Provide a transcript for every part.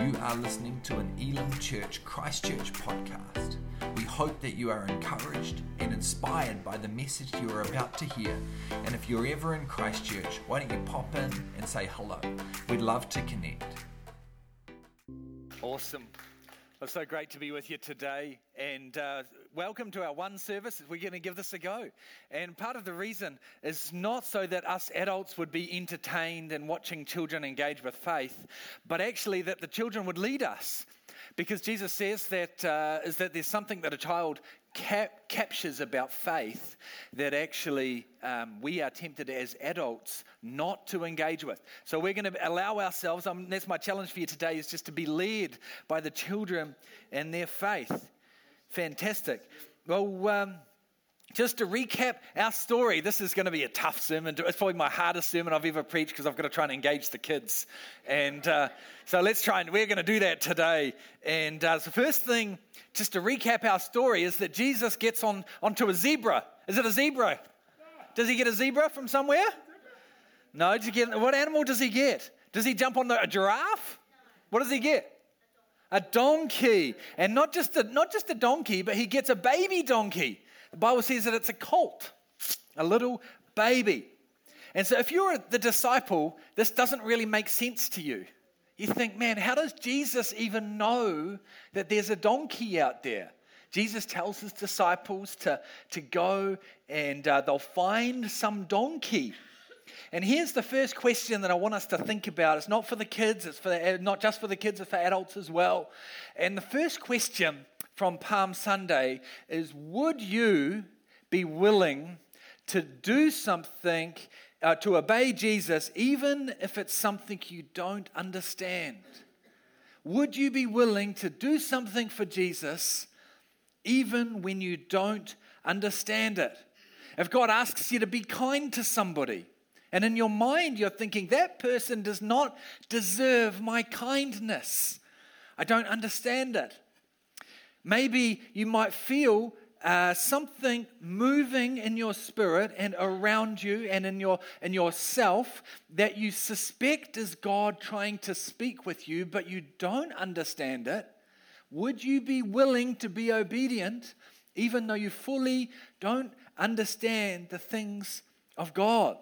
You are listening to an Elim Church Christchurch podcast. We hope that you are encouraged and inspired by the message you are about to hear. And if you're ever in Christchurch, why don't you pop in and say hello? We'd love to connect. Awesome. It's so great to be with you today, and uh, welcome to our one service. We're going to give this a go. And part of the reason is not so that us adults would be entertained and watching children engage with faith, but actually that the children would lead us. Because Jesus says that uh, is that there's something that a child cap- captures about faith that actually um, we are tempted as adults not to engage with. So we're going to allow ourselves, um, that's my challenge for you today, is just to be led by the children and their faith. Fantastic. Well, um, just to recap our story, this is going to be a tough sermon. It's probably my hardest sermon I've ever preached because I've got to try and engage the kids. And uh, so let's try and we're going to do that today. And uh, the first thing, just to recap our story, is that Jesus gets on onto a zebra. Is it a zebra? Does he get a zebra from somewhere? No. He get, what animal does he get? Does he jump on the, a giraffe? What does he get? A donkey. And not just a, not just a donkey, but he gets a baby donkey. The Bible says that it's a colt, a little baby. And so if you're the disciple, this doesn't really make sense to you. You think, man, how does Jesus even know that there's a donkey out there? Jesus tells his disciples to, to go and uh, they'll find some donkey. And here's the first question that I want us to think about. It's not for the kids, it's for the, not just for the kids, it's for adults as well. And the first question from Palm Sunday is Would you be willing to do something, uh, to obey Jesus, even if it's something you don't understand? Would you be willing to do something for Jesus, even when you don't understand it? If God asks you to be kind to somebody, and in your mind you're thinking, that person does not deserve my kindness, I don't understand it. Maybe you might feel uh, something moving in your spirit and around you and in your in yourself that you suspect is God trying to speak with you, but you don't understand it. Would you be willing to be obedient, even though you fully don't understand the things of God?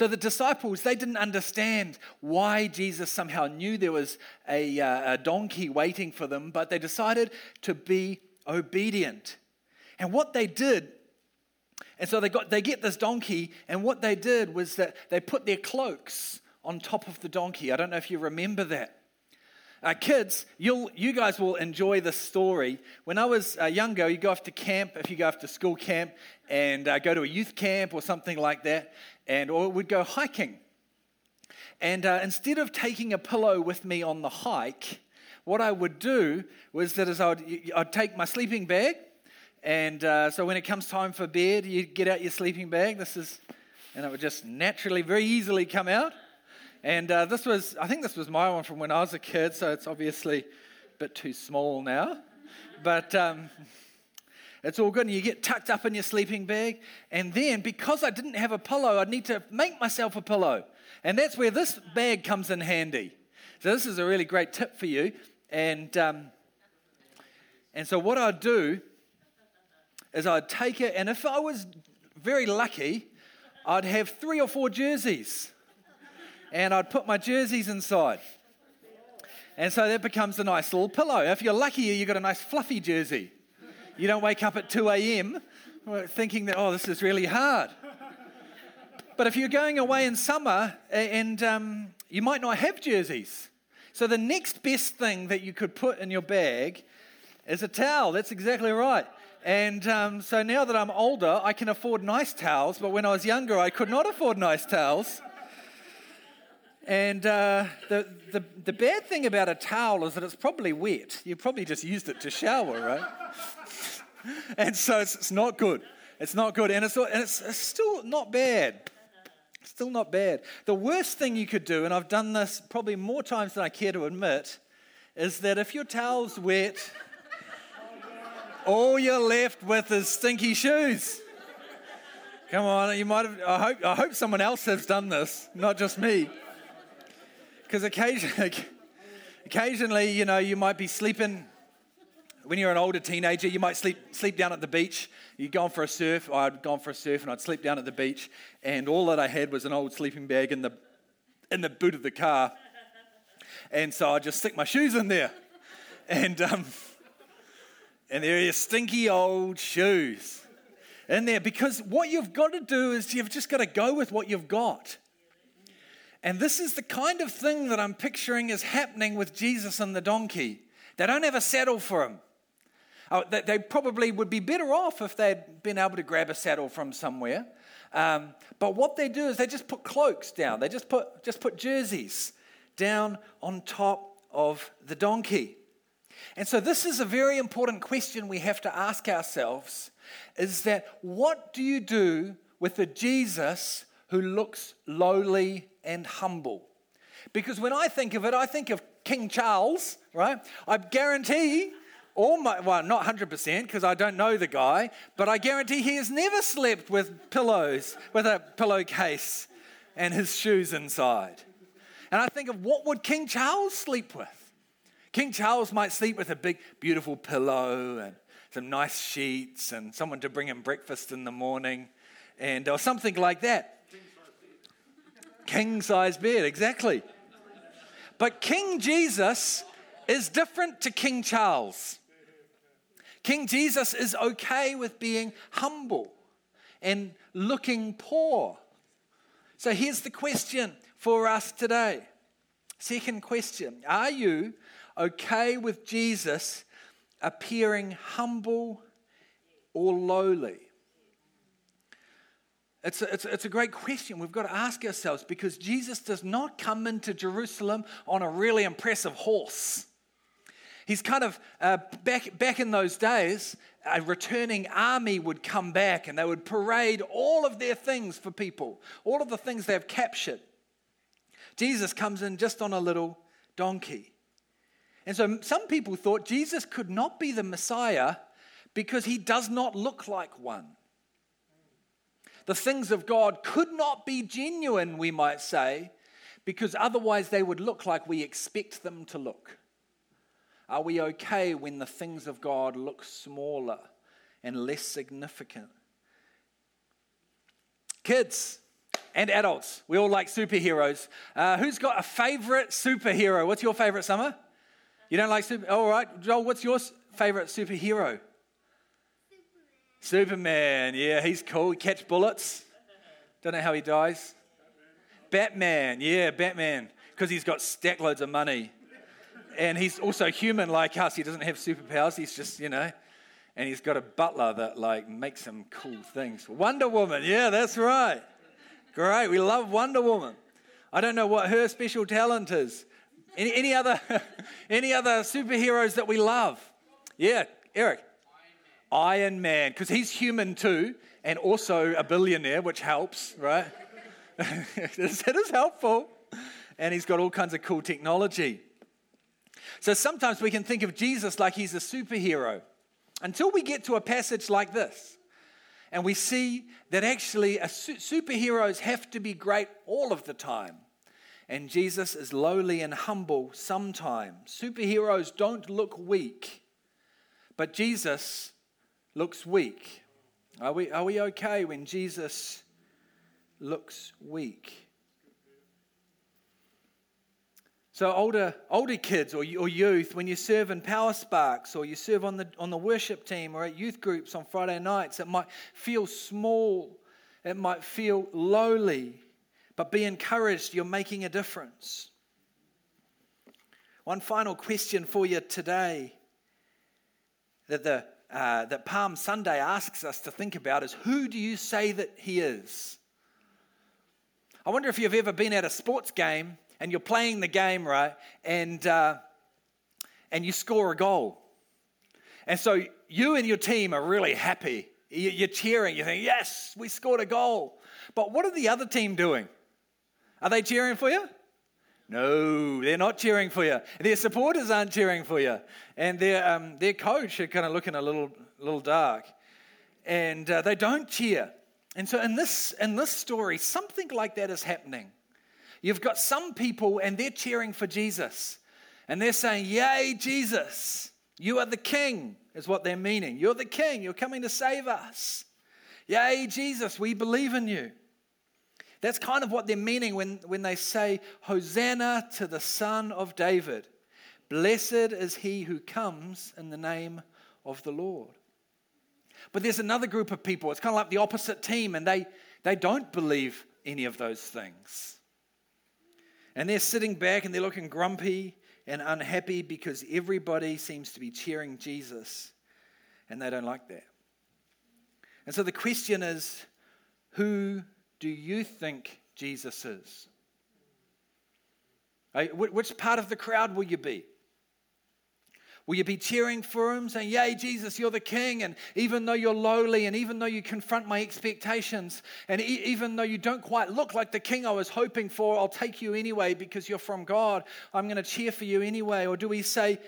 So the disciples, they didn't understand why Jesus somehow knew there was a, uh, a donkey waiting for them, but they decided to be obedient. And what they did, and so they, got, they get this donkey, and what they did was that they put their cloaks on top of the donkey. I don't know if you remember that. Uh, kids, you'll, you guys will enjoy this story. When I was uh, younger, you go off to camp, if you go off to school camp, and uh, go to a youth camp or something like that, and or we'd go hiking. And uh, instead of taking a pillow with me on the hike, what I would do was that is I'd, I'd take my sleeping bag, and uh, so when it comes time for bed, you get out your sleeping bag. This is, and it would just naturally, very easily come out. And uh, this was, I think this was my one from when I was a kid, so it's obviously a bit too small now. But um, it's all good. And you get tucked up in your sleeping bag. And then, because I didn't have a pillow, I'd need to make myself a pillow. And that's where this bag comes in handy. So, this is a really great tip for you. And, um, and so, what I'd do is I'd take it, and if I was very lucky, I'd have three or four jerseys. And I'd put my jerseys inside. And so that becomes a nice little pillow. If you're lucky, you've got a nice fluffy jersey. You don't wake up at 2 a.m. thinking that, oh, this is really hard. But if you're going away in summer and um, you might not have jerseys, so the next best thing that you could put in your bag is a towel. That's exactly right. And um, so now that I'm older, I can afford nice towels, but when I was younger, I could not afford nice towels. And uh, the, the, the bad thing about a towel is that it's probably wet. You probably just used it to shower, right? and so it's, it's, not good. It's not good. And, it's, and it's, it's still not bad. Still not bad. The worst thing you could do, and I've done this probably more times than I care to admit, is that if your towel's wet, all you're left with is stinky shoes. Come on, you might have. I hope, I hope someone else has done this, not just me. Because occasionally, occasionally, you know, you might be sleeping. When you're an older teenager, you might sleep sleep down at the beach. You'd gone for a surf. I'd gone for a surf, and I'd sleep down at the beach, and all that I had was an old sleeping bag in the in the boot of the car, and so I'd just stick my shoes in there, and um, and there are your stinky old shoes in there because what you've got to do is you've just got to go with what you've got. And this is the kind of thing that I'm picturing is happening with Jesus and the donkey. They don't ever settle for him. Oh, they probably would be better off if they'd been able to grab a saddle from somewhere. Um, but what they do is they just put cloaks down. They just put, just put jerseys down on top of the donkey. And so this is a very important question we have to ask ourselves is that what do you do with a Jesus who looks lowly and humble. Because when I think of it, I think of King Charles, right? I guarantee my, well, not 100% because I don't know the guy, but I guarantee he has never slept with pillows, with a pillowcase and his shoes inside. And I think of what would King Charles sleep with? King Charles might sleep with a big, beautiful pillow and some nice sheets and someone to bring him breakfast in the morning and or something like that. King size bed, exactly. But King Jesus is different to King Charles. King Jesus is okay with being humble and looking poor. So here's the question for us today. Second question Are you okay with Jesus appearing humble or lowly? It's a, it's, a, it's a great question we've got to ask ourselves because Jesus does not come into Jerusalem on a really impressive horse. He's kind of uh, back, back in those days, a returning army would come back and they would parade all of their things for people, all of the things they've captured. Jesus comes in just on a little donkey. And so some people thought Jesus could not be the Messiah because he does not look like one. The things of God could not be genuine, we might say, because otherwise they would look like we expect them to look. Are we okay when the things of God look smaller and less significant? Kids and adults, we all like superheroes. Uh, who's got a favorite superhero? What's your favorite, Summer? You don't like super? All right, Joel, what's your favorite superhero? Superman, yeah, he's cool. He catch bullets. Don't know how he dies. Batman, yeah, Batman, because he's got stack loads of money. And he's also human like us. He doesn't have superpowers. He's just, you know, and he's got a butler that like makes him cool things. Wonder Woman, yeah, that's right. Great, we love Wonder Woman. I don't know what her special talent is. Any, any other, any other superheroes that we love? Yeah, Eric. Iron Man, because he's human too, and also a billionaire, which helps, right? that is helpful. And he's got all kinds of cool technology. So sometimes we can think of Jesus like he's a superhero until we get to a passage like this. And we see that actually su- superheroes have to be great all of the time. And Jesus is lowly and humble sometimes. Superheroes don't look weak, but Jesus looks weak? Are we, are we okay when Jesus looks weak? So, older, older kids or, or youth, when you serve in Power Sparks or you serve on the, on the worship team or at youth groups on Friday nights, it might feel small, it might feel lowly, but be encouraged, you're making a difference. One final question for you today that the uh, that Palm Sunday asks us to think about is who do you say that he is? I wonder if you've ever been at a sports game and you're playing the game, right? And, uh, and you score a goal. And so you and your team are really happy. You're cheering. You think, yes, we scored a goal. But what are the other team doing? Are they cheering for you? No, they're not cheering for you. Their supporters aren't cheering for you. And their, um, their coach are kind of looking a little, little dark. And uh, they don't cheer. And so in this, in this story, something like that is happening. You've got some people and they're cheering for Jesus. And they're saying, Yay, Jesus, you are the king, is what they're meaning. You're the king, you're coming to save us. Yay, Jesus, we believe in you. That's kind of what they're meaning when, when they say, Hosanna to the Son of David. Blessed is he who comes in the name of the Lord. But there's another group of people, it's kind of like the opposite team, and they, they don't believe any of those things. And they're sitting back and they're looking grumpy and unhappy because everybody seems to be cheering Jesus, and they don't like that. And so the question is who do you think Jesus is? Which part of the crowd will you be? Will you be cheering for him, saying, Yay, Jesus, you're the king? And even though you're lowly, and even though you confront my expectations, and e- even though you don't quite look like the king I was hoping for, I'll take you anyway because you're from God. I'm going to cheer for you anyway. Or do we say,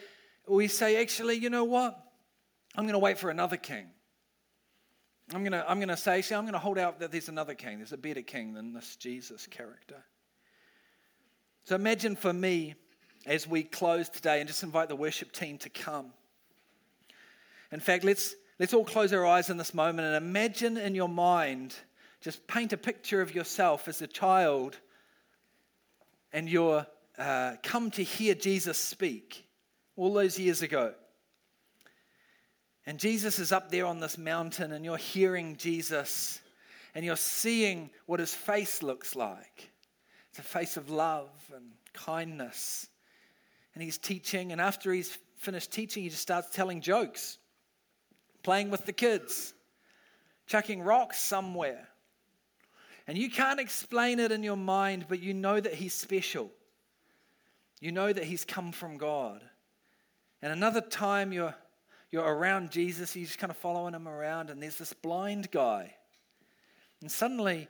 we say, actually, you know what? I'm going to wait for another king. I'm going to, I'm going to say, see, I'm going to hold out that there's another king. There's a better king than this Jesus character. So imagine for me, as we close today, and just invite the worship team to come. In fact, let's, let's all close our eyes in this moment and imagine in your mind, just paint a picture of yourself as a child and you're uh, come to hear Jesus speak all those years ago. And Jesus is up there on this mountain, and you're hearing Jesus, and you're seeing what his face looks like. It's a face of love and kindness. And he's teaching, and after he's finished teaching, he just starts telling jokes, playing with the kids, chucking rocks somewhere. And you can't explain it in your mind, but you know that he's special. You know that he's come from God. And another time you're you're around Jesus, you're just kind of following him around, and there's this blind guy. And suddenly,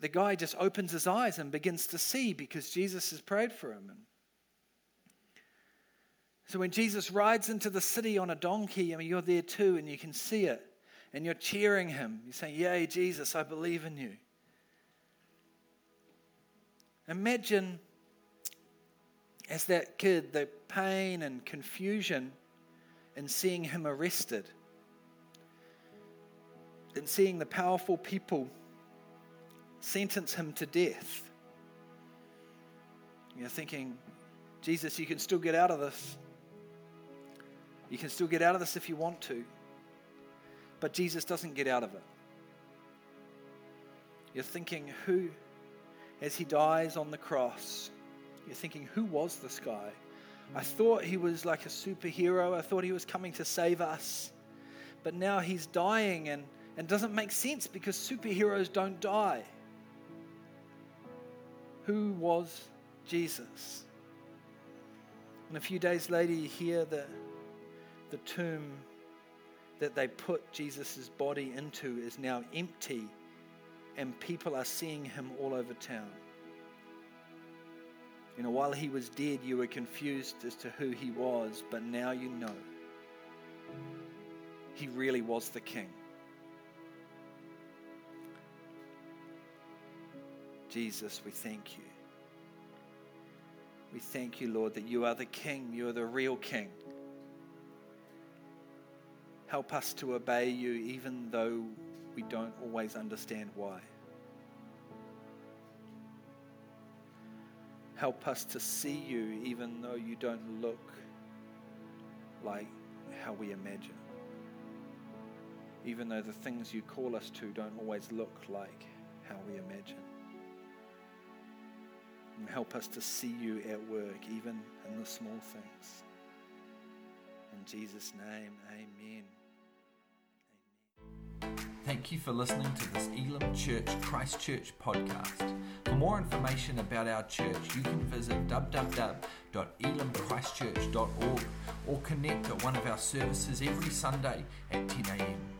the guy just opens his eyes and begins to see because Jesus has prayed for him. And so when Jesus rides into the city on a donkey, I mean, you're there too, and you can see it, and you're cheering him. You're saying, Yay, Jesus, I believe in you. Imagine as that kid, the pain and confusion and seeing him arrested and seeing the powerful people sentence him to death. You're thinking, Jesus, you can still get out of this. You can still get out of this if you want to. But Jesus doesn't get out of it. You're thinking, who, as he dies on the cross, you're thinking, who was this guy? I thought he was like a superhero. I thought he was coming to save us. But now he's dying and, and doesn't make sense because superheroes don't die. Who was Jesus? And a few days later, you hear the, the tomb that they put Jesus' body into is now empty, and people are seeing him all over town. You know, while he was dead, you were confused as to who he was, but now you know. He really was the king. Jesus, we thank you. We thank you, Lord, that you are the king. You are the real king. Help us to obey you even though we don't always understand why. Help us to see you even though you don't look like how we imagine. Even though the things you call us to don't always look like how we imagine. And help us to see you at work, even in the small things. In Jesus' name, amen. Thank you for listening to this Elim Church Christchurch podcast. For more information about our church, you can visit www.elimchristchurch.org or connect at one of our services every Sunday at 10 a.m.